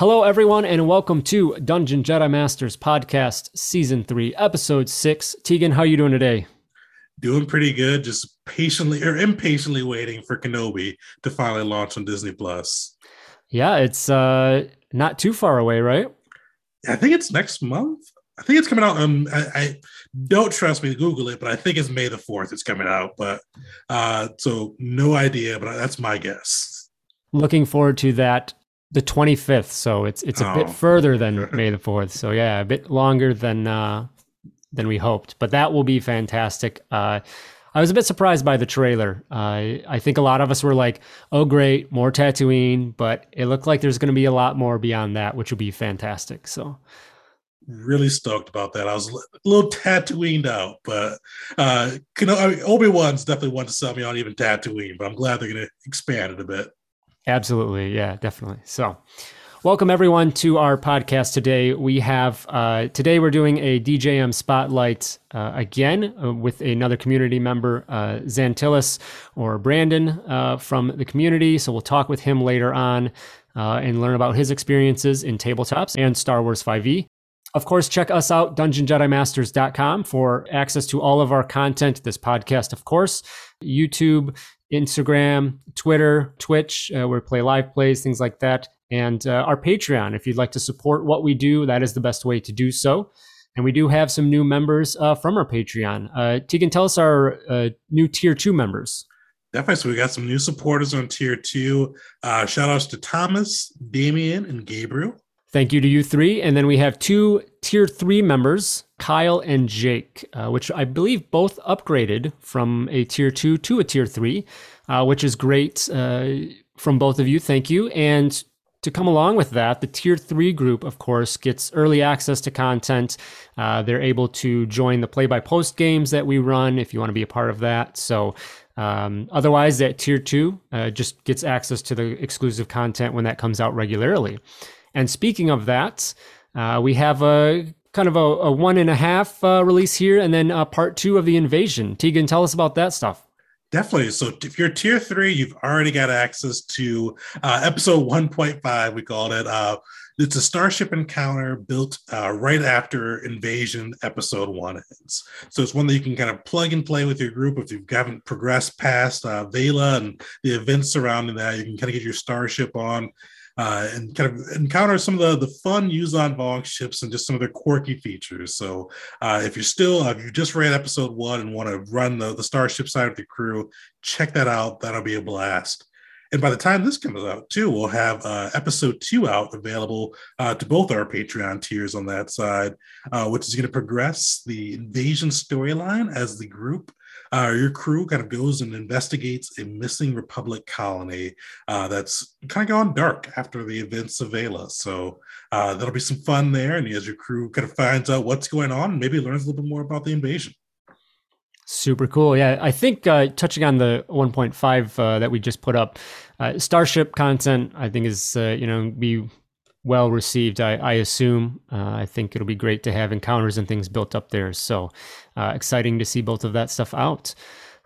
Hello, everyone, and welcome to Dungeon Jedi Masters Podcast, Season 3, Episode 6. Tegan, how are you doing today? Doing pretty good. Just patiently or impatiently waiting for Kenobi to finally launch on Disney Plus. Yeah, it's uh not too far away, right? I think it's next month. I think it's coming out. Um, I, I don't trust me to Google it, but I think it's May the fourth. It's coming out, but uh, so no idea. But that's my guess. Looking forward to that the 25th so it's it's a oh. bit further than may the 4th so yeah a bit longer than uh than we hoped but that will be fantastic uh I was a bit surprised by the trailer. Uh, I think a lot of us were like, "Oh, great, more Tatooine," but it looked like there's going to be a lot more beyond that, which will be fantastic. So, really stoked about that. I was a little Tatooined out, but uh, you know, I mean, Obi Wan's definitely one to sell me on even Tatooine. But I'm glad they're going to expand it a bit. Absolutely. Yeah, definitely. So, welcome everyone to our podcast today. We have, uh, today we're doing a DJM spotlight uh, again uh, with another community member, uh, Xantillis or Brandon uh, from the community. So, we'll talk with him later on uh, and learn about his experiences in tabletops and Star Wars 5e. Of course, check us out, dungeonjedimasters.com, for access to all of our content, this podcast, of course, YouTube, Instagram, Twitter, Twitch, uh, where we play live plays, things like that, and uh, our Patreon. If you'd like to support what we do, that is the best way to do so. And we do have some new members uh, from our Patreon. Uh, Tegan, tell us our uh, new tier two members. Definitely. So we got some new supporters on tier two. Uh, shout outs to Thomas, Damien, and Gabriel. Thank you to you three. And then we have two tier three members, Kyle and Jake, uh, which I believe both upgraded from a tier two to a tier three, uh, which is great uh, from both of you. Thank you. And to come along with that, the tier three group, of course, gets early access to content. Uh, they're able to join the play by post games that we run if you want to be a part of that. So, um, otherwise, that tier two uh, just gets access to the exclusive content when that comes out regularly. And speaking of that, uh, we have a kind of a, a one and a half uh, release here, and then uh, part two of the invasion. Tegan, tell us about that stuff. Definitely. So if you're tier three, you've already got access to uh, episode 1.5. We called it. Uh, it's a starship encounter built uh, right after invasion episode one ends. So it's one that you can kind of plug and play with your group if you haven't progressed past uh, Vaila and the events surrounding that. You can kind of get your starship on uh, and kind of encounter some of the, the fun Yuuzhan Vong ships and just some of their quirky features. So uh, if you're still, uh, if you just read episode one and want to run the, the Starship side of the crew, check that out. That'll be a blast. And by the time this comes out, too, we'll have uh, episode two out available uh, to both our Patreon tiers on that side, uh, which is going to progress the invasion storyline as the group uh, your crew kind of goes and investigates a missing Republic colony uh, that's kind of gone dark after the events of Vaila. So uh, that'll be some fun there. And as your crew kind of finds out what's going on, maybe learns a little bit more about the invasion. Super cool. Yeah, I think uh, touching on the 1.5 uh, that we just put up, uh, Starship content, I think is uh, you know be well received. I, I assume. Uh, I think it'll be great to have encounters and things built up there. So uh, exciting to see both of that stuff out.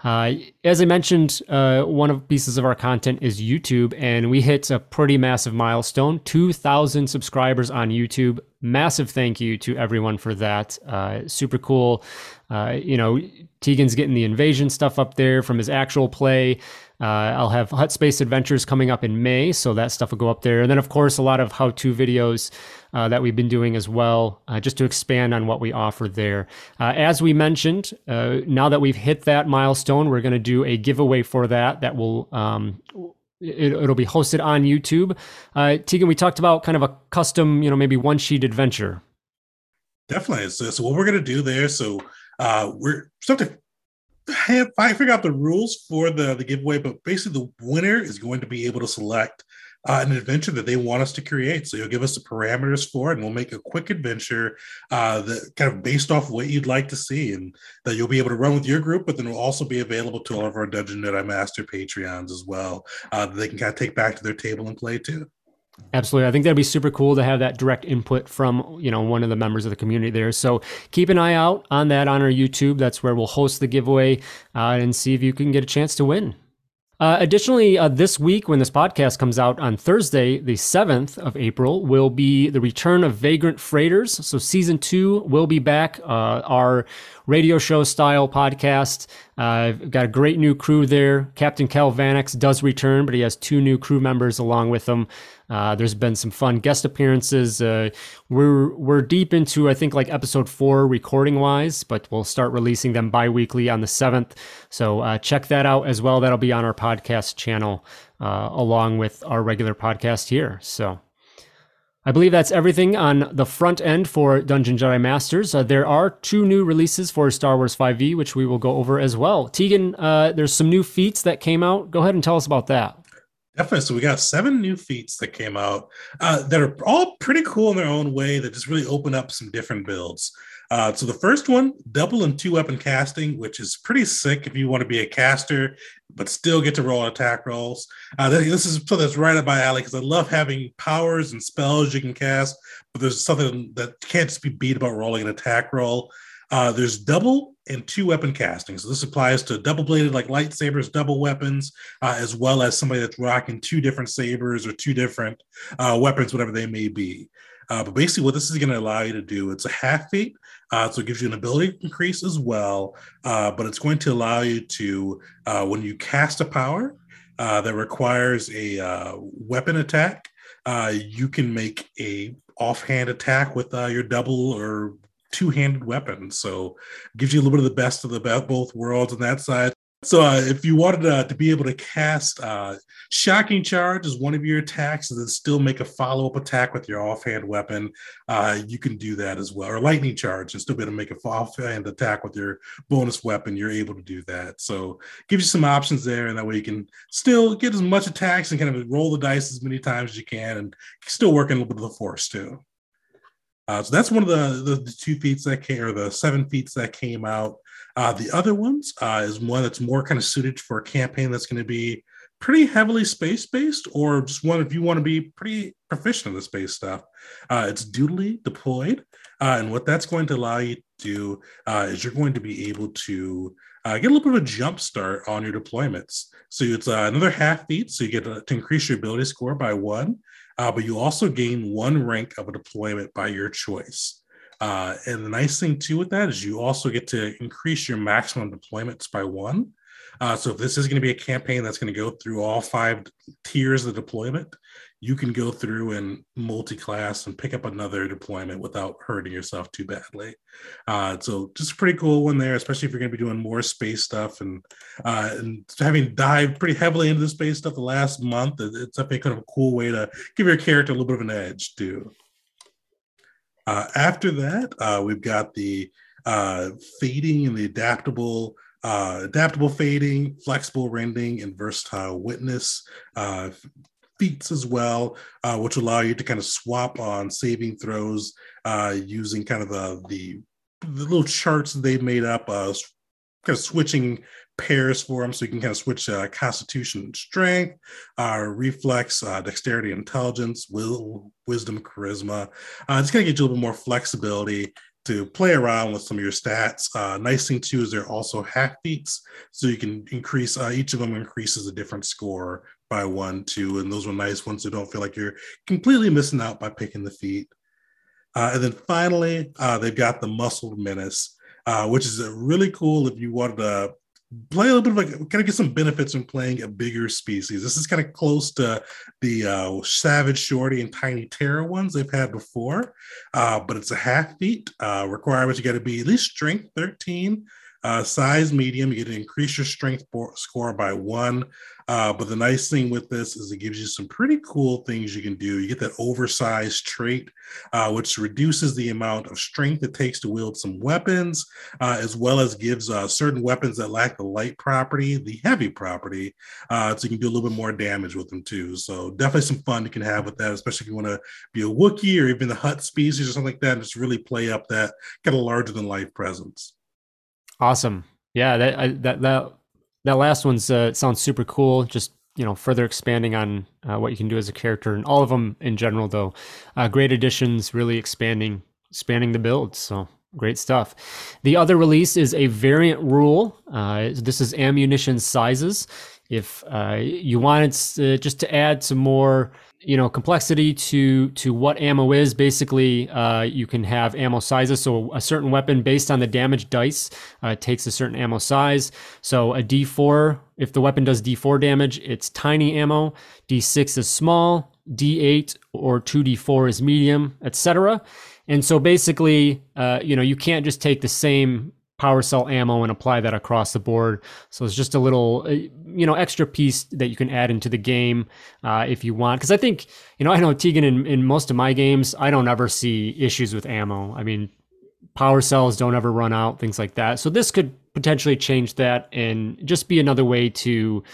Uh, as I mentioned, uh, one of pieces of our content is YouTube, and we hit a pretty massive milestone 2,000 subscribers on YouTube. Massive thank you to everyone for that. Uh, super cool. Uh, you know, Tegan's getting the invasion stuff up there from his actual play. Uh, I'll have Hutt Space Adventures coming up in May, so that stuff will go up there. And then, of course, a lot of how to videos uh, that we've been doing as well, uh, just to expand on what we offer there. Uh, as we mentioned, uh, now that we've hit that milestone, we're going to do a giveaway for that that will. Um, it, will be hosted on YouTube. Uh, Tegan, we talked about kind of a custom, you know, maybe one sheet adventure. Definitely. So, so what we're going to do there, so uh, we're still have, I figure out the rules for the, the giveaway, but basically the winner is going to be able to select uh, an adventure that they want us to create. So you'll give us the parameters for it, and we'll make a quick adventure uh, that kind of based off what you'd like to see, and that you'll be able to run with your group. But then will also be available to all of our Dungeon Jedi Master Patreons as well. Uh, that they can kind of take back to their table and play too. Absolutely. I think that'd be super cool to have that direct input from, you know, one of the members of the community there. So keep an eye out on that on our YouTube. That's where we'll host the giveaway uh, and see if you can get a chance to win. Uh, additionally, uh, this week, when this podcast comes out on Thursday, the 7th of April, will be the return of Vagrant Freighters. So, season two will be back. Uh, our radio show style podcast. I've uh, got a great new crew there. Captain Cal Vanix does return, but he has two new crew members along with him. Uh, there's been some fun guest appearances. Uh, we're we're deep into I think like episode four recording wise, but we'll start releasing them bi-weekly on the seventh. So uh, check that out as well. That'll be on our podcast channel uh, along with our regular podcast here. So. I believe that's everything on the front end for Dungeon Jedi Masters. Uh, there are two new releases for Star Wars 5e, which we will go over as well. Tegan, uh, there's some new feats that came out. Go ahead and tell us about that. Definitely. So we got seven new feats that came out uh, that are all pretty cool in their own way that just really open up some different builds. Uh, so the first one, double and two weapon casting, which is pretty sick if you want to be a caster, but still get to roll attack rolls. Uh, this is so that's right up my alley because I love having powers and spells you can cast, but there's something that can't just be beat about rolling an attack roll. Uh, there's double and two weapon casting. So this applies to double bladed like lightsabers, double weapons, uh, as well as somebody that's rocking two different sabers or two different uh, weapons, whatever they may be. Uh, but basically, what this is going to allow you to do, it's a half feat, uh, so it gives you an ability increase as well. Uh, but it's going to allow you to, uh, when you cast a power uh, that requires a uh, weapon attack, you can make a offhand attack with your double or two-handed weapon. So gives you a little bit of the best of the both worlds on that side. So uh, if you wanted uh, to be able to cast uh, shocking charge as one of your attacks and then still make a follow-up attack with your offhand weapon, uh, you can do that as well. Or lightning charge and still be able to make a offhand attack with your bonus weapon. You're able to do that. So gives you some options there, and that way you can still get as much attacks and kind of roll the dice as many times as you can, and still work in a little bit of the force too. Uh, so that's one of the, the, the two feats that came, or the seven feats that came out. Uh, the other ones uh, is one that's more kind of suited for a campaign that's going to be pretty heavily space based, or just one if you want to be pretty proficient in the space stuff. Uh, it's dually deployed, uh, and what that's going to allow you to do uh, is you're going to be able to get a little bit of a jump start on your deployments. So it's another half feat, so you get to increase your ability score by one uh, but you also gain one rank of a deployment by your choice. Uh, and the nice thing too with that is you also get to increase your maximum deployments by one. Uh, so if this is going to be a campaign that's going to go through all five tiers of deployment, you can go through and multi-class and pick up another deployment without hurting yourself too badly. Uh, so just a pretty cool one there, especially if you're going to be doing more space stuff and uh, and having dived pretty heavily into the space stuff the last month. It's definitely kind of a cool way to give your character a little bit of an edge too. Uh, after that, uh, we've got the uh, fading and the adaptable uh, adaptable fading, flexible rending, and versatile witness. Uh, feats as well, uh, which allow you to kind of swap on saving throws uh, using kind of the, the, little charts they've made up, uh, kind of switching pairs for them, so you can kind of switch uh, Constitution, Strength, Reflex, uh, Dexterity, Intelligence, Will, Wisdom, Charisma. Uh, it's going to get you a little bit more flexibility to play around with some of your stats. Uh, nice thing too is they're also half feats, so you can increase uh, each of them increases a different score by one, two, and those were nice ones. So don't feel like you're completely missing out by picking the feat. Uh, and then finally, uh, they've got the Muscled Menace, uh, which is really cool if you wanted to play a little bit of like kind of get some benefits from playing a bigger species. This is kind of close to the uh, Savage Shorty and Tiny Terror ones they've had before, uh, but it's a half feat uh, requirement. You got to be at least strength 13 Uh, size medium, you get to increase your strength score by one. Uh, but the nice thing with this is it gives you some pretty cool things you can do. You get that oversized trait, uh, which reduces the amount of strength it takes to wield some weapons, uh, as well as gives uh, certain weapons that lack the light property the heavy property, uh, so you can do a little bit more damage with them too. So definitely some fun you can have with that, especially if you want to be a Wookiee or even the Hutt species or something like that, and just really play up that kind of larger than life presence. Awesome. Yeah, that I, that that that last one's uh, sounds super cool. Just you know, further expanding on uh, what you can do as a character, and all of them in general, though, uh, great additions, really expanding expanding the build. So great stuff. The other release is a variant rule. Uh, this is ammunition sizes. If uh, you wanted to, just to add some more you know complexity to to what ammo is. Basically uh, you can have ammo sizes. So a certain weapon based on the damage dice uh, takes a certain ammo size. So a d4 if the weapon does d4 damage it's tiny ammo. D6 is small d8 or 2d4 is medium etc and so basically uh, you know you can't just take the same power cell ammo and apply that across the board. So it's just a little, uh, you know, extra piece that you can add into the game uh, if you want. Because I think, you know, I know Tegan in, in most of my games, I don't ever see issues with ammo. I mean, power cells don't ever run out, things like that. So this could potentially change that and just be another way to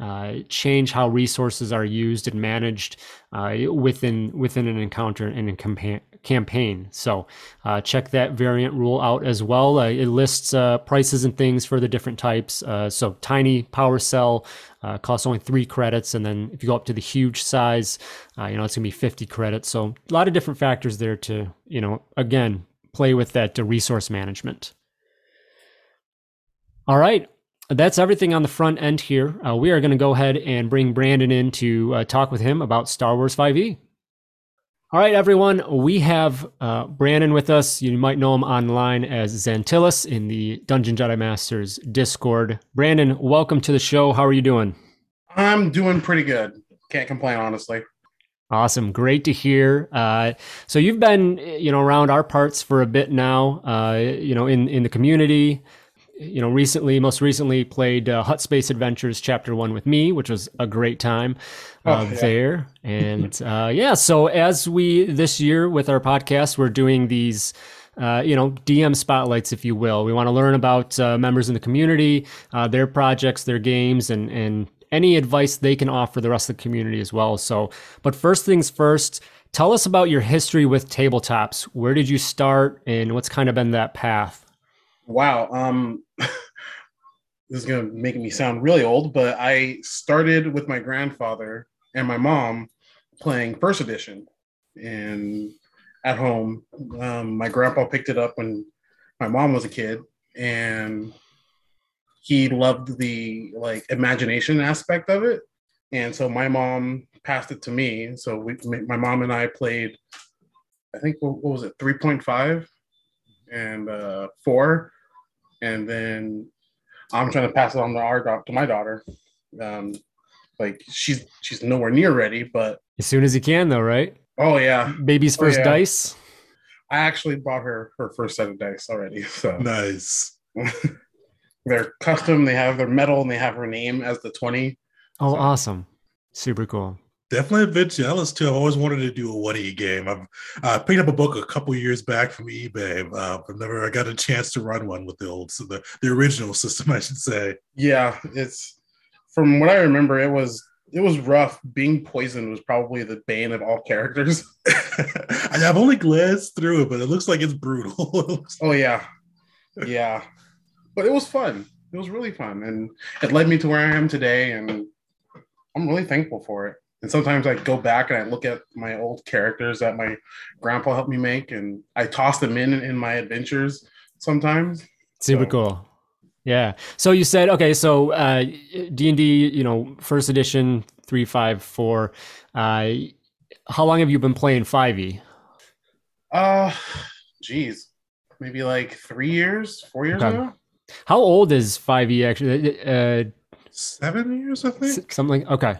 uh, change how resources are used and managed uh, within within an encounter and a campaign campaign. So uh, check that variant rule out as well. Uh, it lists uh, prices and things for the different types. Uh, so tiny power cell uh, costs only three credits, and then if you go up to the huge size, uh, you know it's gonna be 50 credits. So a lot of different factors there to you know again play with that resource management. All right, that's everything on the front end here. Uh, we are going to go ahead and bring Brandon in to uh, talk with him about Star Wars 5e. All right, everyone, we have uh, Brandon with us. You might know him online as Xantilus in the Dungeon Jedi Masters Discord. Brandon, welcome to the show. How are you doing? I'm doing pretty good. Can't complain, honestly. Awesome, great to hear. Uh, so you've been, you know, around our parts for a bit now. Uh, you know, in in the community, you know, recently, most recently played uh, Hutt Space Adventures Chapter One with me, which was a great time uh, oh, yeah. there. And uh, yeah, so as we this year with our podcast, we're doing these. Uh, you know, DM spotlights, if you will. We want to learn about uh, members in the community, uh, their projects, their games, and and any advice they can offer the rest of the community as well. So, but first things first, tell us about your history with tabletops. Where did you start, and what's kind of been that path? Wow. Um, this is going to make me sound really old, but I started with my grandfather and my mom playing first edition and at home. Um, my grandpa picked it up when my mom was a kid and he loved the like imagination aspect of it. And so my mom passed it to me. So we, my mom and I played, I think, what, was it, 3.5 and uh, four and then I'm trying to pass it on to our to my daughter. Um, like she's she's nowhere near ready, but as soon as you can, though, right? Oh yeah, baby's oh, first oh, yeah. dice. I actually bought her her first set of dice already. So nice. They're custom. They have their metal and they have her name as the twenty. Oh, so. awesome! Super cool definitely a bit jealous too. I've always wanted to do a one E game. I've uh, picked up a book a couple years back from eBay. Uh, I've never got a chance to run one with the old, so the the original system, I should say. Yeah, it's from what I remember, it was it was rough. Being poisoned was probably the bane of all characters. I've only glanced through it, but it looks like it's brutal. oh yeah, yeah, but it was fun. It was really fun, and it led me to where I am today, and I'm really thankful for it. And sometimes I go back and I look at my old characters that my grandpa helped me make, and I toss them in in my adventures sometimes. Super so. cool. Yeah. So you said okay. So uh, D and D, you know, first edition three five four. Uh, how long have you been playing five e? Uh, geez, maybe like three years, four years okay. now. How old is five e actually? Uh, Seven years, I think. Something. Okay.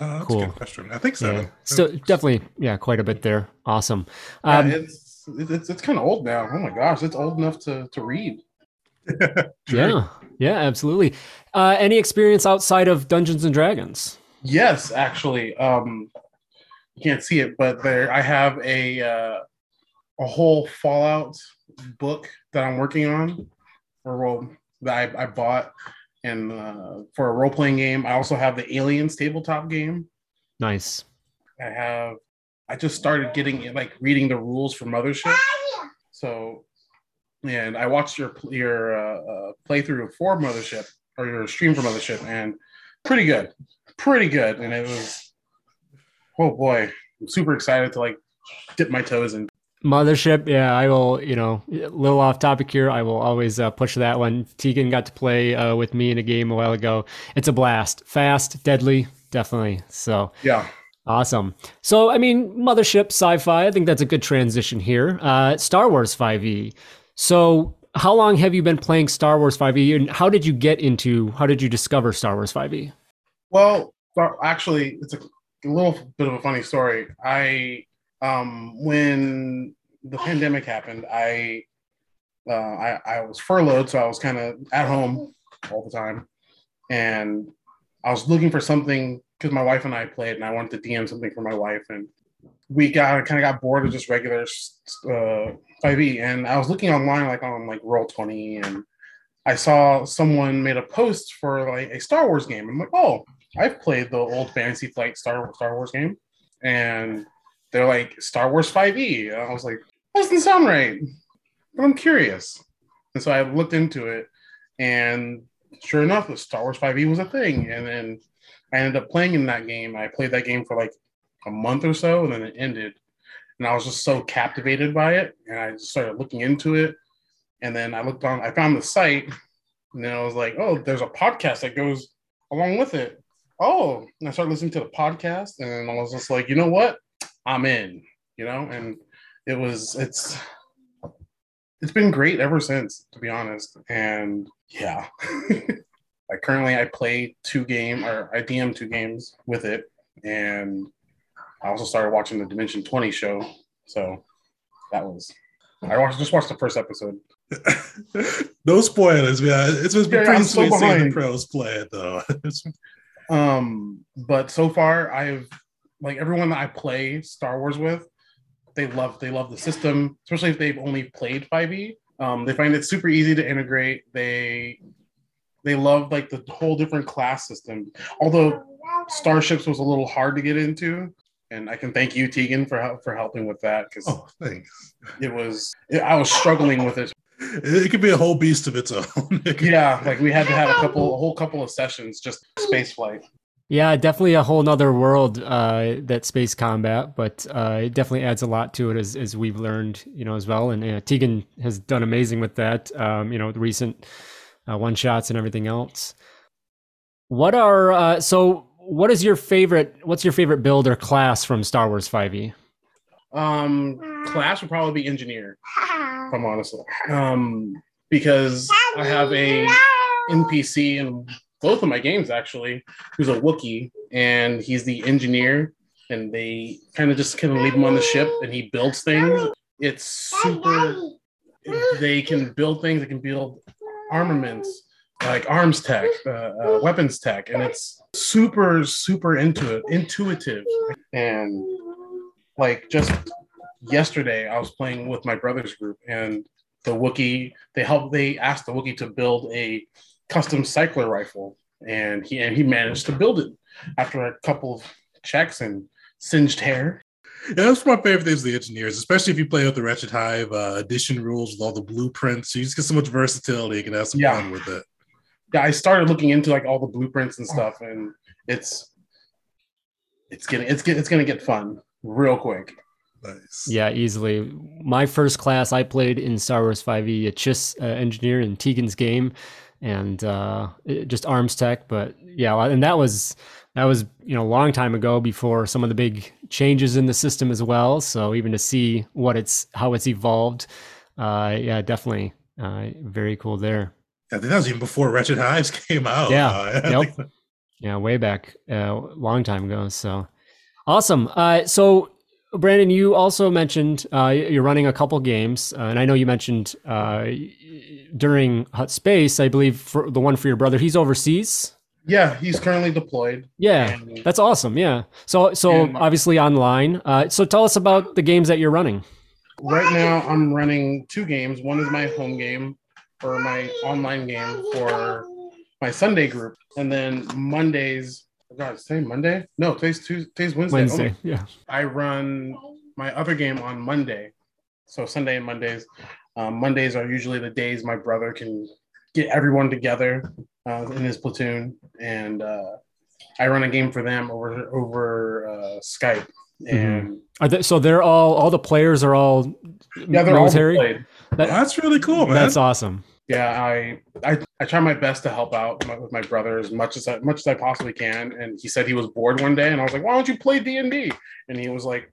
Uh, that's cool. a good question. I think so. Yeah. So definitely, yeah, quite a bit there. Awesome. Um, yeah, it's it's, it's kind of old now. Oh my gosh, it's old enough to to read. Yeah, yeah, absolutely. Uh, any experience outside of Dungeons and Dragons? Yes, actually. Um, you can't see it, but there I have a uh, a whole Fallout book that I'm working on or role that I, I bought and uh, for a role playing game. I also have the Aliens tabletop game. Nice. I have. I just started getting like reading the rules for Mothership. So, and I watched your your uh, uh, playthrough for Mothership or your stream for Mothership, and pretty good, pretty good. And it was, oh boy, I'm super excited to like dip my toes in. Mothership, yeah, I will. You know, a little off topic here. I will always uh, push that one. Tegan got to play uh, with me in a game a while ago. It's a blast, fast, deadly, definitely. So Yeah. awesome. So I mean, Mothership, sci-fi. I think that's a good transition here. Uh, Star Wars 5e. So how long have you been playing Star Wars 5e, and how did you get into? How did you discover Star Wars 5e? Well, actually, it's a, a little bit of a funny story. I um when the pandemic happened, I uh, I, I was furloughed, so I was kind of at home all the time, and I was looking for something because my wife and I played, and I wanted to DM something for my wife, and we got kind of got bored of just regular uh, 5e, and I was looking online like on like Roll Twenty, and I saw someone made a post for like a Star Wars game. I'm like, oh, I've played the old Fantasy Flight Star Star Wars game, and they're like Star Wars 5e. And I was like, that doesn't sound right, but I'm curious, and so I looked into it, and sure enough, the Star Wars 5e was a thing, and then I ended up playing in that game. I played that game for like a month or so, and then it ended, and I was just so captivated by it, and I just started looking into it, and then I looked on, I found the site, and then I was like, oh, there's a podcast that goes along with it. Oh, and I started listening to the podcast, and I was just like, you know what? I'm in, you know, and it was, it's, it's been great ever since, to be honest. And yeah, I currently I play two game or I DM two games with it, and I also started watching the Dimension Twenty show. So that was I watched just watched the first episode. no spoilers, man. It's been Yeah, pretty I'm so sweet seeing the pros play it though. Um, but so far I've like everyone that I play Star Wars with, they love they love the system, especially if they've only played 5e. Um, they find it super easy to integrate. They they love like the whole different class system. Although Starships was a little hard to get into, and I can thank you, Tegan, for hel- for helping with that because oh, thanks. it was I was struggling with it. It could be a whole beast of its own. Yeah, like we had to have a couple a whole couple of sessions just space flight. Yeah, definitely a whole nother world uh, that space combat, but uh, it definitely adds a lot to it as, as we've learned, you know, as well. And uh, Tegan has done amazing with that, um, you know, the recent uh, one shots and everything else. What are uh, so? What is your favorite? What's your favorite build or class from Star Wars E? 5e? Um, class would probably be engineer, if I'm honest. Um, because I have a NPC in both of my games actually, who's a Wookiee, and he's the engineer, and they kind of just kind of leave him on the ship, and he builds things. It's super. They can build things. They can build armaments, like arms tech, uh, uh, weapons tech, and it's super, super into it, intuitive, and like just yesterday I was playing with my brother's group and the Wookiee they helped they asked the Wookiee to build a custom cycler rifle and he and he managed to build it after a couple of checks and singed hair. Yeah, that's my favorite things the engineers, especially if you play with the Wretched Hive uh, edition rules with all the blueprints. So You just get so much versatility. You can have some Yeah. fun with it. Yeah, I started looking into like all the blueprints and stuff and it's it's getting it's get, it's gonna get fun real quick. Nice. Yeah, easily. My first class I played in Star Wars 5e, a Chiss uh, engineer in Tegan's game, and uh, it- just arms tech. But yeah, and that was that was you know a long time ago before some of the big changes in the system as well. So even to see what it's how it's evolved, uh, yeah, definitely uh, very cool there. I think that was even before Wretched Hives came out. Yeah. Uh, Yep. Yeah, way back, a uh, long time ago. So awesome. Uh, so Brandon, you also mentioned uh, you're running a couple games, uh, and I know you mentioned uh, during Hutt Space, I believe for the one for your brother, he's overseas. Yeah, he's currently deployed. Yeah, that's awesome. Yeah, so so And- obviously online. Uh, so tell us about the games that you're running. Right now, I'm running two games. One is my home game or my online game for my Sunday group, and then Mondays. God, is today Monday? No, today's Tuesday. Today's Wednesday. Oh. Yeah. I run my other game on Monday. So Sunday and Mondays. Um, Mondays are usually the days my brother can get everyone together uh, in his platoon, and uh, I run a game for them over over uh, Skype. And Are they, so they're all all the players are all yeah, they're military. all. That- That's really cool, man. that's awesome. Yeah, I, I I try my best to help out my, with my brother as much as I, much as I possibly can. And he said he was bored one day, and I was like, "Why don't you play D and D?" And he was like,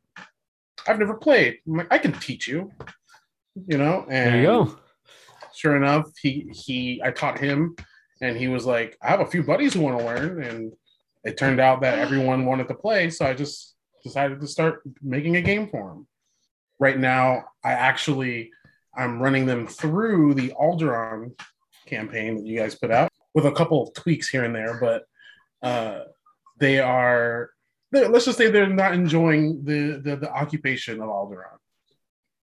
"I've never played. I'm like, I can teach you." You know, and There you go. sure enough, he he I taught him, and he was like, "I have a few buddies who want to learn," and it turned out that everyone wanted to play, so I just decided to start making a game for him. Right now, I actually I'm running them through the Alderaan campaign that you guys put out with a couple of tweaks here and there, but uh, they are. they're- Let's just say they're not enjoying the the, the occupation of Alderaan.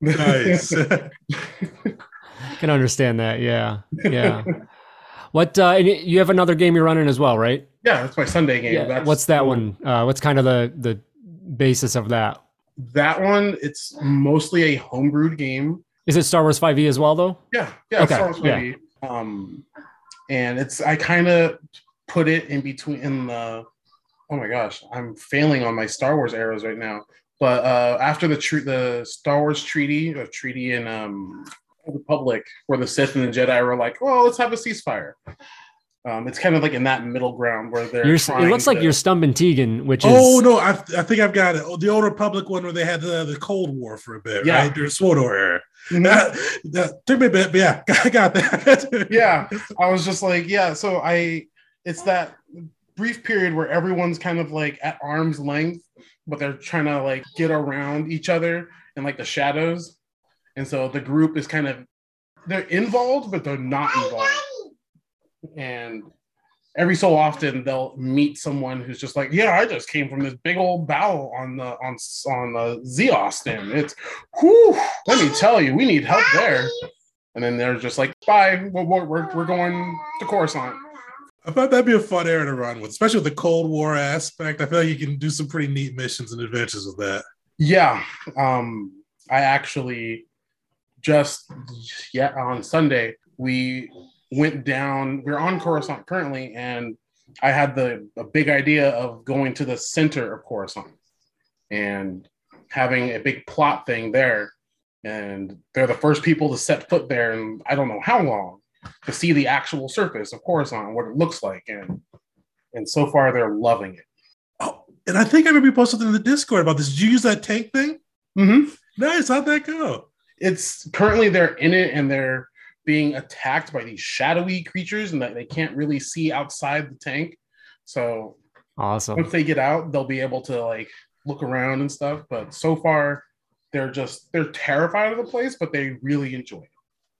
nice. Can understand that. Yeah. Yeah. what uh, and you have another game you're running as well, right? yeah, that's my Sunday game. Yeah. That's What's that one? Uh, what's kind of the the basis of that? That one, it's mostly a homebrewed game. Is it Star Wars 5e as well, though? Yeah, yeah, Okay, Star Wars yeah. Movie. Um, and it's I kind of put it in between in the. Oh my gosh, I'm failing on my Star Wars arrows right now. But uh, after the tre- the Star Wars treaty, or treaty in um, Old Republic, where the Sith and the Jedi were like, "Well, let's have a ceasefire." Um, it's kind of like in that middle ground where they're. You're, it trying looks like you're stumping Tegan, which is oh no, I, I think I've got it. Oh, the old Republic one where they had the, the Cold War for a bit, Yeah. right? During SWTOR era. Mhm. That, that took me a bit, but yeah, I got that. yeah i was just like yeah so i it's that brief period where everyone's kind of like at arm's length but they're trying to like get around each other and like the shadows and so the group is kind of they're involved but they're not involved and every so often they'll meet someone who's just like yeah i just came from this big old battle on the on on the zeos and it's whew, let me tell you we need help there and then they're just like, bye, we're, we're, we're going to Coruscant. I thought that'd be a fun era to run with, especially with the Cold War aspect. I feel like you can do some pretty neat missions and adventures with that. Yeah. Um, I actually just, yeah, on Sunday, we went down, we're on Coruscant currently, and I had the a big idea of going to the center of Coruscant and having a big plot thing there. And they're the first people to set foot there, and I don't know how long to see the actual surface of Coruscant what it looks like. And and so far they're loving it. Oh, and I think I maybe posted in the Discord about this. Did you use that tank thing? Mm-hmm. Nice. How'd that go? It's currently they're in it and they're being attacked by these shadowy creatures and that they can't really see outside the tank. So awesome. once they get out, they'll be able to like look around and stuff. But so far, they're just they're terrified of the place, but they really enjoy it.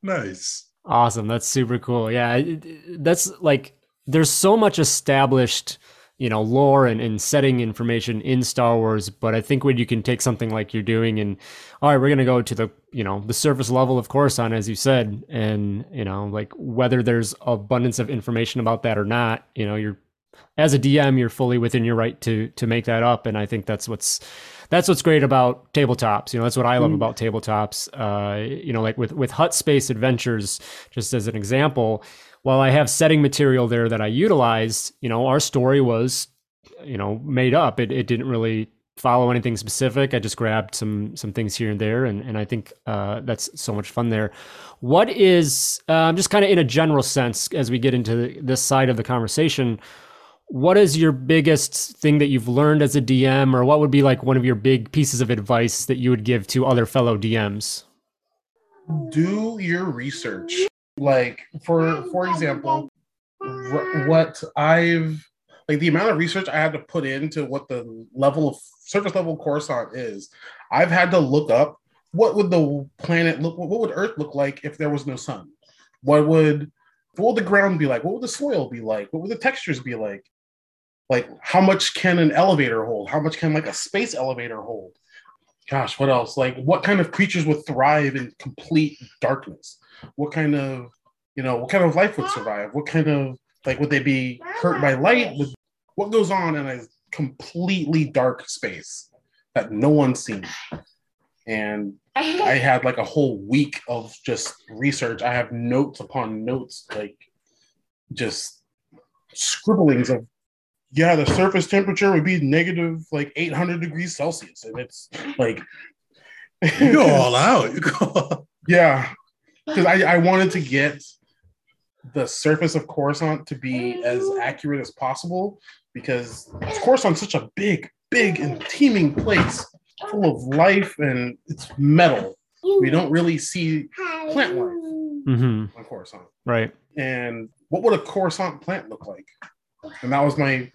Nice. Awesome. That's super cool. Yeah. it- it- That's like, there's so much established, you know, lore and, and setting information in Star Wars. But I think when you can take something like you're doing and, all right, we're going to go to the, you know, the surface level of Coruscant, as you said, and, you know, like whether there's abundance of information about that or not, you know, you're, as a DM, you're fully within your right to to make that up, and I think that's what's that's what's great about tabletops. You know, that's what I love Mm. about tabletops. Uh, you know, like with with Hutt Space Adventures, just as an example. While I have setting material there that I utilized, you know, our story was, you know, made up. It it didn't really follow anything specific. I just grabbed some some things here and there, and and I think uh, that's so much fun there. What is um, just kind of in a general sense as we get into this side of the conversation? What is your biggest thing that you've learned as a DM, or what would be like one of your big pieces of advice that you would give to other fellow DMs? do your research like for for example wh- what i've like the amount of research I had to put into what the level of surface level Coruscant is. I've had to look up what would the planet look, what would Earth look like if there was no sun? What would what would the ground be like? What would the soil be like? What would the textures be like? Like how much can an elevator hold? How much can like a space elevator hold? Gosh, what else? Like what kind of creatures would thrive in complete darkness? What kind of you know what kind of life would survive? What kind of like would they be hurt by light? What goes on in a completely dark space that no one's seen? And I had like a whole week of just research. I have notes upon notes, like just scribblings of yeah, the surface temperature would be negative like 800 degrees Celsius, and it's like you go all out. You go. yeah, because I, I wanted to get the surface of Coruscant to be as accurate as possible because Coruscant's such a big, big and teeming place full of life and it's metal. We don't really see plant life Mm-hmm. on Coruscant. Right. And what would a Coruscant plant look like? And that was my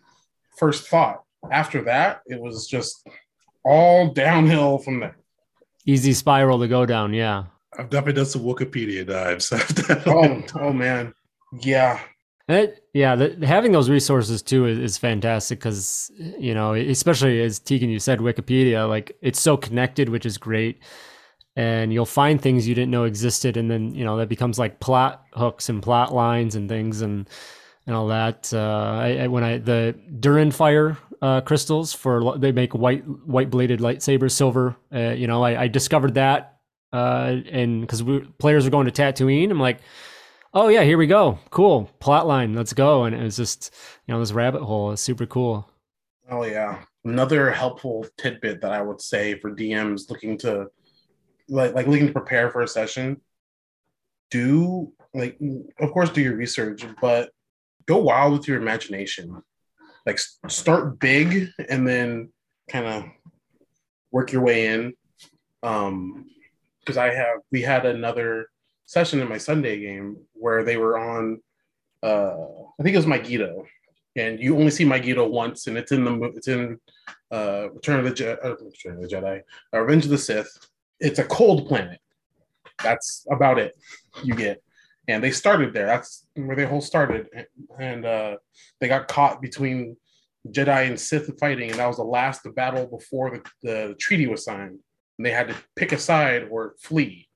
first thought. After that, it was just all downhill from there. Easy spiral to go down. Yeah. I've definitely done some Wikipedia dives. Oh, oh man. Yeah. It, yeah, the, having those resources too is, is fantastic because you know, especially as Tegan you said, Wikipedia, like it's so connected, which is great, and you'll find things you didn't know existed, and then you know that becomes like plot hooks and plot lines and things and and all that. Uh, I, I, when I the Durin fire uh, crystals for they make white white bladed lightsabers, silver. Uh, you know, I, I discovered that, uh, and because players were going to Tatooine, I'm like oh yeah, here we go. Cool plot line. Let's go. And it was just you know this rabbit hole is super cool. Oh yeah. Another helpful tidbit that I would say for DMs looking to like like looking to prepare for a session. Do like of course do your research, but go wild with your imagination. Like start big and then kind of work your way in. Um because I have we had another session in my Sunday game where they were on uh I think it was Mygeeto. And you only see Mygeeto once, and it's in the it's in uh Return of the, Je- uh, Return of the Jedi, uh, Revenge of the Sith. It's a cold planet. That's about it you get. And they started there. That's where they whole started. And uh, they got caught between Jedi and Sith fighting, and that was the last battle before the, the treaty was signed. And they had to pick a side or flee.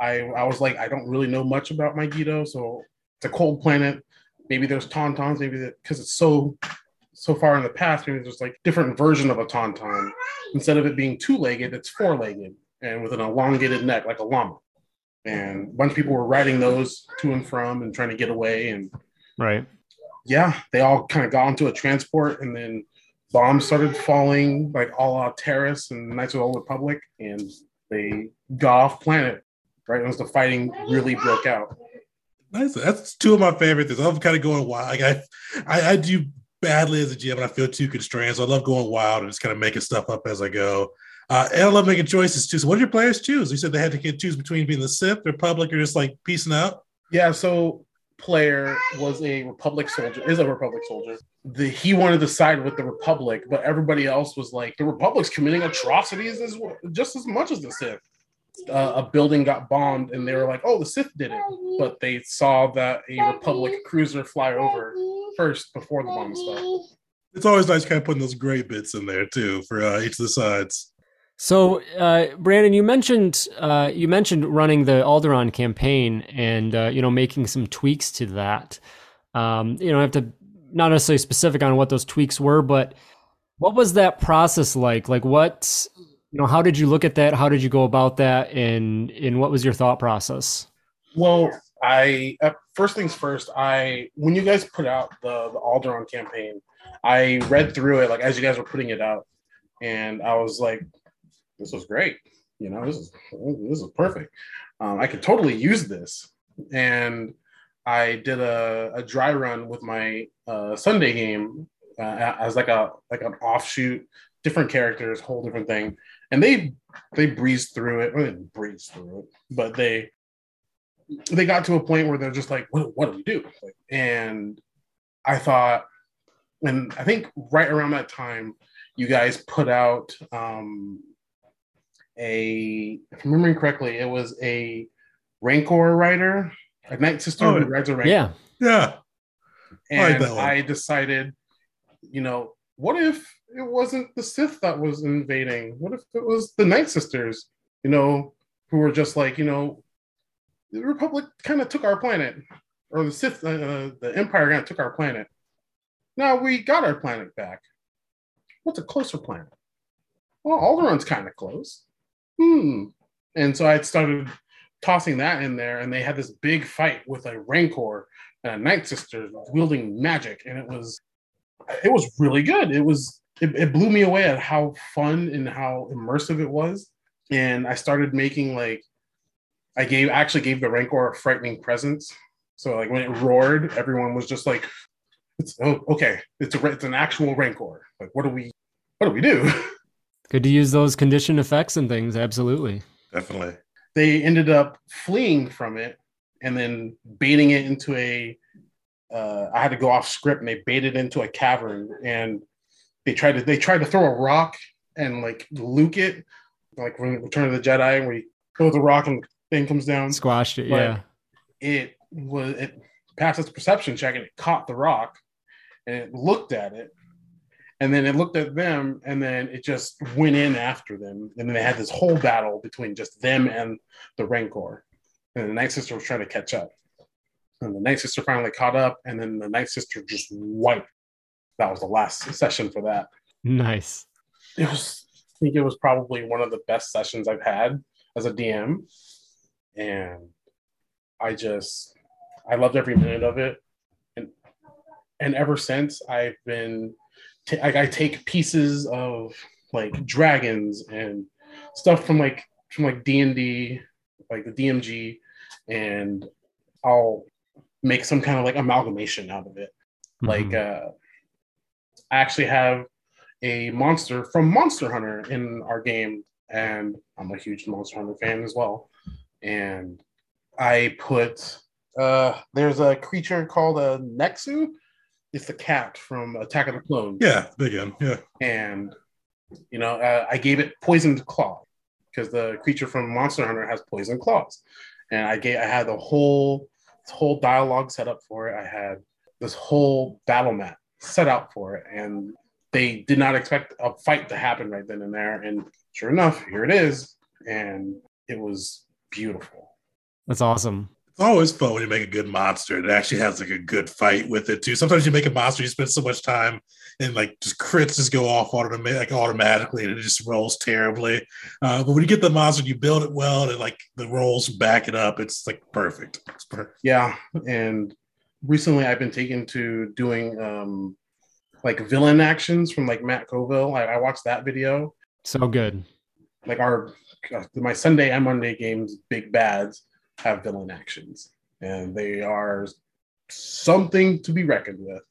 I I was like, I don't really know much about my Mygeeto, so it's a cold planet. Maybe there's tauntauns, maybe because it's so so far in the past, maybe there's like different version of a tauntaun. Instead of it being two-legged, it's four-legged and with an elongated neck like a llama. And a bunch of people were riding those to and from and trying to get away. And Right. yeah, they all kind of got onto a transport and then bombs started falling like all out Taris and Knights of the Old Republic, and they got off planet right as the fighting really broke out. Nice. That's two of my favorite things. I'm kind of going wild. Like I, I, I do badly as a GM, and I feel too constrained. So I love going wild and just kind of making stuff up as I go. Uh, and I love making choices too. So what did your players choose? You said they had to get choose between being the Sith, Republic, or just like piecing out. Yeah, so player was a Republic soldier, is a Republic soldier. The, he wanted to side with the Republic, but everybody else was like, the Republic's committing atrocities as well, just as much as the Sith. Uh, a building got bombed, and they were like, "Oh, the Sith did it," but they saw that a Republic cruiser fly over first before the bomb fell. It's always nice kind of putting those great bits in there too for uh, each of the sides. So, uh, Brandon, you mentioned uh, you mentioned running the Alderaan campaign and uh, you know making some tweaks to that. Um, you know, I have to not necessarily specific on what those tweaks were, but what was that process like? Like, what you know, how did you look at that? How did you go about that? And and what was your thought process? Well, I uh, first things first. I when you guys put out the the Alderaan campaign, I read through it like as you guys were putting it out, and I was like, "This was great. You know, this is this is perfect. Um, I could totally use this." And I did a, a dry run with my uh, Sunday game uh, as like a like an offshoot, different characters, whole different thing, and they they breezed through it. Well, they didn't breeze through it, but they they got to a point where they're just like, what, what do we do? And I thought, and I think right around that time, you guys put out um, a, if I'm remembering correctly, it was a Rancor rider, a Night Sister Oh, who rides a Rancor. Yeah. Yeah. And that one. I decided, you know, what if it wasn't the Sith that was invading? What if it was the Night Sisters? You know, who were just like, you know, the Republic kind of took our planet, or the Sith, uh, the Empire kind of took our planet. Now we got our planet back. What's a closer planet? Well, Alderaan's kind of close. Hmm. And so I started tossing that in there, and they had this big fight with a Rancor and a Night Sister wielding magic, and it was it was really good. It was it, it blew me away at how fun and how immersive it was. And I started making like I gave actually gave the Rancor a frightening presence. So like when it roared, everyone was just like, "It's oh, okay. It's a it's an actual Rancor. Like what do we what do we do?" Good to use those condition effects and things. Absolutely. Definitely. they ended up fleeing from it and then baiting it into a uh, I had to go off script and they baited into a cavern and they tried to they tried to throw a rock and like luke it like when Return of the Jedi where you throw the rock and the thing comes down Squashed it. But- Yeah. it was it passed its perception check and it caught the rock and it looked at it and then it looked at them and then it just went in after them and then they had this whole battle between just them and the rancor and the night sister was trying to catch up and the night sister finally caught up and then the night sister just wiped that was the last session for that Nice. it was I think it was probably one of the best sessions I've had as a DM. And I just I loved every minute of it. And and ever since I've been I, I take pieces of like dragons and stuff from like from like D&D, like the DMG and I'll make some kind of like amalgamation out of it like Mhm. uh i actually have a monster from monster hunter in our game and i'm a huge monster hunter fan as well and i put uh there's a creature called a nexu it's the cat from attack of the clones Yeah. Big one. Yeah. and you know uh, i gave it poisoned claw because the creature from monster hunter has poison claws and i gave i had the whole this whole dialogue set up for it i had this whole battle map set out for it and they did not expect a fight to happen right then and there and sure enough here it is and it was beautiful That's awesome. It's always fun when you make a good monster. and It actually has like a good fight with it too. Sometimes you make a monster, you spend so much time and like just crits just go off automatic, like automatically, and it just rolls terribly. Uh, but when you get the monster, you build it well, and like the rolls back it up. It's like perfect. It's perfect. Yeah, and recently I've been taken to doing um like villain actions from like Matt Colville. I, I watched that video. So good. Like our my Sunday and Monday games, big bads have villain actions, and they are something to be reckoned with.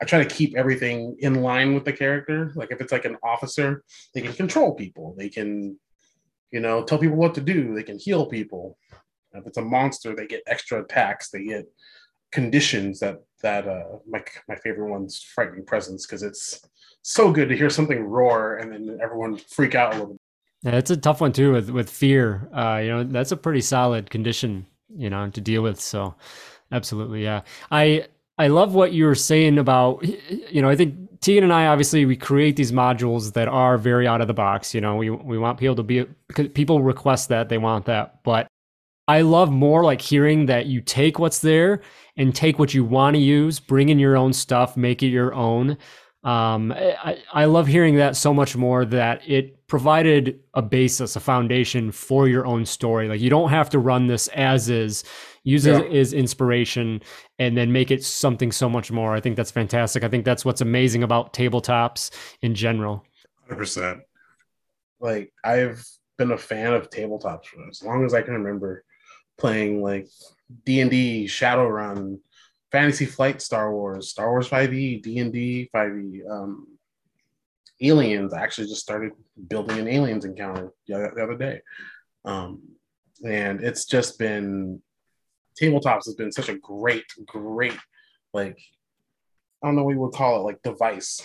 I try to keep everything in line with the character. Like if it's like an officer, they can control people. They can, you know, tell people what to do. They can heal people. If it's a monster, they get extra attacks. They get conditions that that uh my my favorite one's frightening presence because it's so good to hear something roar and then everyone freak out a little bit. Yeah, it's a tough one too with with fear. Uh, you know, that's a pretty solid condition, you know, to deal with. So, absolutely, yeah. I I love what you were saying about, you know, I think Tegan and I obviously we create these modules that are very out of the box. You know, we we want people to be because people request that they want that, but I love more like hearing that you take what's there and take what you want to use, bring in your own stuff, make it your own. Um, I, I love hearing that so much more that it provided a basis, a foundation for your own story. Like you don't have to run this as is, use Yeah. it as inspiration and then make it something so much more. I think that's fantastic. I think that's what's amazing about tabletops in general. 100%. Like I've been a fan of tabletops for as long as I can remember playing like D&D, Shadowrun, Fantasy Flight Star Wars, Star Wars 5e, D&D 5e, um Aliens. I actually just started building an Aliens encounter the other, day. Um and it's just been tabletops has been such a great great like I don't know what you would call it, like device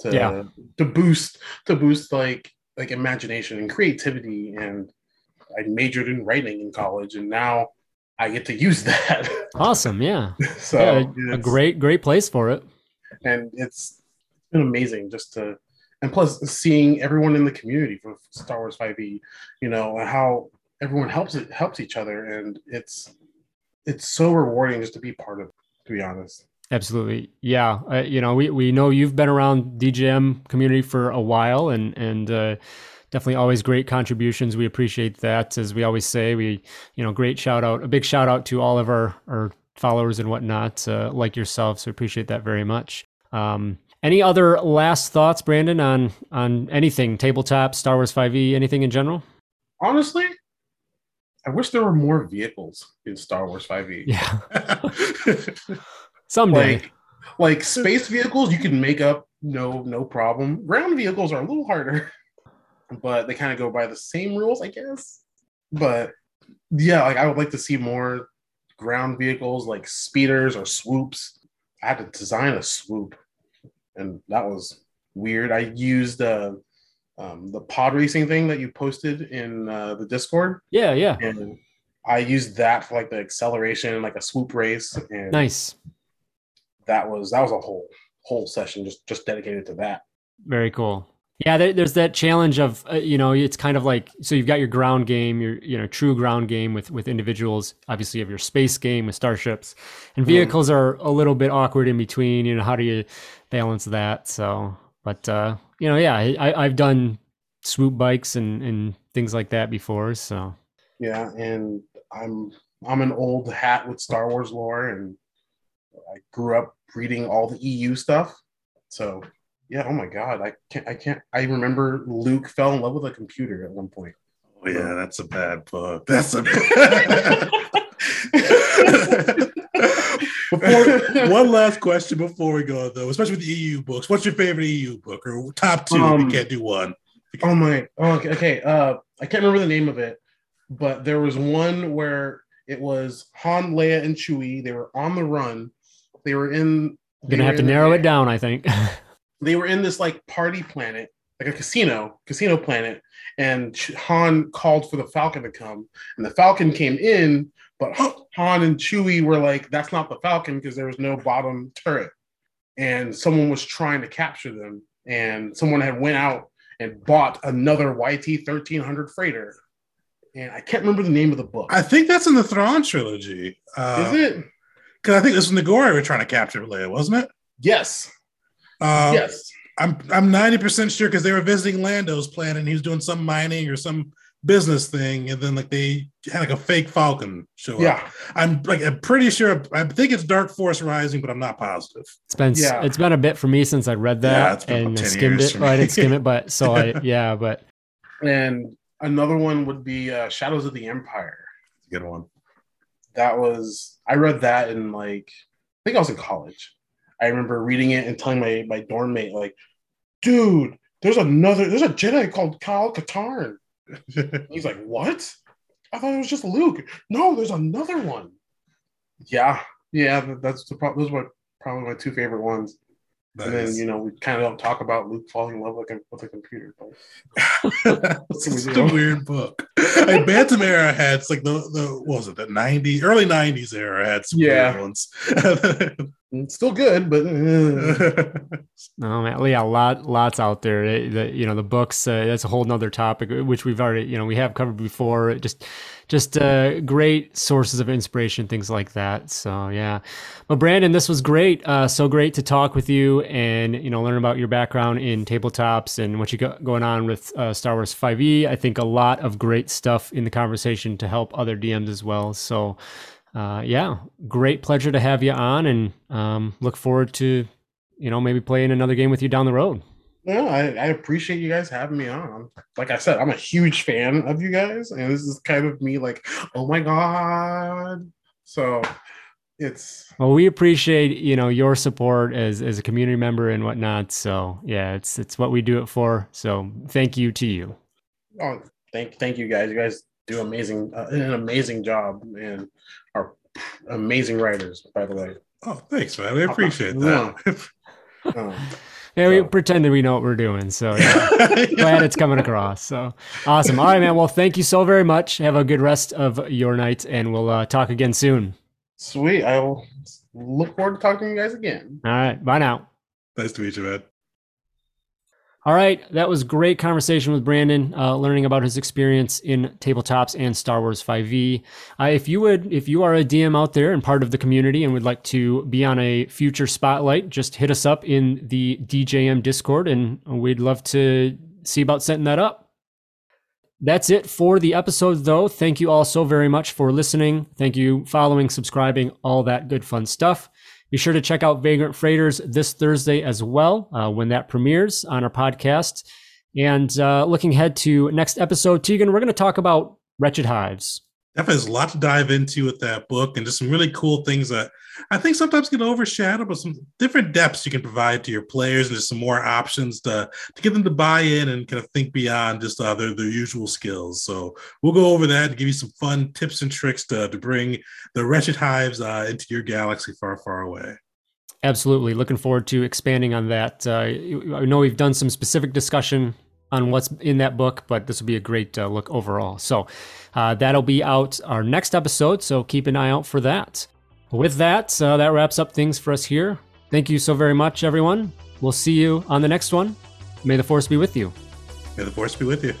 to Yeah. to boost to boost like like imagination and creativity. And I majored in writing in college, and now I get to use that. Awesome. Yeah. so yeah, a great, great place for it. and it's been amazing just to and plus seeing everyone in the community for Star Wars 5e, you know, how everyone helps it helps each other and it's it's so rewarding just to be part of to be honest. Absolutely. Yeah. Uh, you know, we, we know you've been around DJM community for a while and, and, uh, definitely always great contributions. We appreciate that. As we always say, we, you know, great shout out, a big shout out to all of our, our followers and whatnot, uh, like yourself. So appreciate that very much. Um, any other last thoughts, Brandon, on, on anything tabletop, Star Wars 5e, anything in general? Honestly, I wish there were more vehicles in Star Wars 5e. Yeah. Someday. Like like space vehicles you can make up no no problem. Ground vehicles are a little harder. But they kind of go by the same rules, I guess. But yeah, like I would like to see more ground vehicles like speeders or swoops. I had to design a swoop, and that was weird. I used uh, um, the pod racing thing that you posted in uh, the Discord, yeah. Yeah. and I used that for like the acceleration, like a swoop race, and Nice. that was that was a whole whole session just just dedicated to that. Very cool. Yeah, there, there's that challenge of uh, you know it's kind of like so you've got your ground game, your you know true ground game with with individuals. Obviously, you have your space game with starships, and Mhm. vehicles are a little bit awkward in between. You know, how do you balance that? So, but uh, you know, yeah, I, I've done swoop bikes and and things like that before. So Yeah, and I'm I'm an old hat with Star Wars lore, and I grew up reading all the EU stuff. So yeah, oh my god, I can't I can't I remember Luke fell in love with a computer at one point. Oh yeah, that's a bad book. That's a before one last question before we go though, especially with the EU books. What's your favorite EU book or top two? if Um, you can't do one. Oh my. Oh, okay. okay. Uh, I can't remember the name of it, but there was one where it was Han, Leia, and Chewie. They were on the run. They were in. I'm gonna have to narrow it down. I think. They were in this like party planet, like a casino, casino planet, and Han called for the Falcon to come, and the Falcon came in, but Han and Chewie were like, "That's not the Falcon because there was no bottom turret," and someone was trying to capture them, and someone had went out and bought another YT thirteen hundred freighter, and I can't remember the name of the book. I think that's in the Thrawn trilogy. Uh, Is it? Because I think this was Noghri were trying to capture Leia, wasn't it? Yes. Uh, yes. I'm I'm 90% sure because they were visiting Lando's planet and he was doing some mining or some business thing, and then like they had like a fake Falcon show up. Yeah. I'm like I'm pretty sure I think it's Dark Force Rising, but I'm not positive. It's been Yeah. it's been a bit for me since I read Yeah, that it's been and skimmed it. for Well, I me. didn't skim it, but so I yeah, but And another one would be uh, Shadows of the Empire. It's a good one. that was I read that in like I think I was in college. I remember reading it and telling my my dorm mate like, dude, there's another there's a Jedi called Kyle Katarn. He's like, what? I thought it was just Luke. No, there's another one. Yeah, yeah, that's the pro- those were probably my two favorite ones. And then you know we kind of don't talk about Luke falling in love with a, with a computer. But it's a weird book. Like Bantam era had it's like the the what was it the 90s early 90s era had some Yeah. ones. it's still good, but uh, No, man, yeah, a lot, lots out there. Eh, The, you know, the books. Uh, that's a whole nother topic, uh, which we've already, you know, we have covered before. Just, just uh, great sources of inspiration, things like that. So yeah, but Brandon, this was great. Uh, so great to talk with you and you know learn about your background in tabletops and what you got going on with uh, Star Wars 5e. I think a lot of great stuff in the conversation to help other DMs as well. So. Uh, yeah, great pleasure to have you on, and um, look forward to you know, maybe playing another game with you down the road. Yeah, I, I appreciate you guys having me on. Like I said, I'm a huge fan of you guys, and this is kind of me like, oh my god. So it's Well, we appreciate you know your support as as a community member and whatnot. So yeah, it's it's what we do it for. So thank you to you. oh, thank thank you guys. You guys do amazing uh, an amazing job and amazing writers. By the way, oh, thanks, man. We appreciate that. Um, Yeah, we So- that we know what we're doing. So yeah. glad it's coming across. So awesome. All right, man. Well, thank you so very much. Have a good rest of your night, and we'll uh, talk again soon. sweet. I will look forward to talking to you guys again. All right. Bye now. nice to meet you, man. All right, that was great conversation with Brandon, uh, learning about his experience in tabletops and Star Wars 5e. Uh, if you would, if you are a DM out there and part of the community and would like to be on a future spotlight, just hit us up in the DJM Discord, and we'd love to see about setting that up. That's it for the episode, though. Thank you all so very much for listening. Thank you, following, subscribing, all that good fun stuff. Be sure to check out Vagrant Freighters this Thursday as well uh, when that premieres on our podcast. And uh, looking ahead to next episode, Tegan, we're going to talk about Wretched Hives. Definitely, there's a lot to dive into with that book, and just some really cool things that I think sometimes get overshadowed, but some different depths you can provide to your players, and just some more options to to get them to buy in and kind of think beyond just uh, their their usual skills. So we'll go over that and give you some fun tips and tricks to to bring the wretched hives uh, into your galaxy far, far away. Absolutely. Looking forward to expanding on that. Uh, I know we've done some specific discussion on what's in that book, but this will be a great uh, look overall. So uh, that'll be out our next episode. So keep an eye out for that. With that, uh, that wraps up things for us here. Thank you so very much, everyone. We'll see you on the next one. May the force be with you. May the force be with you.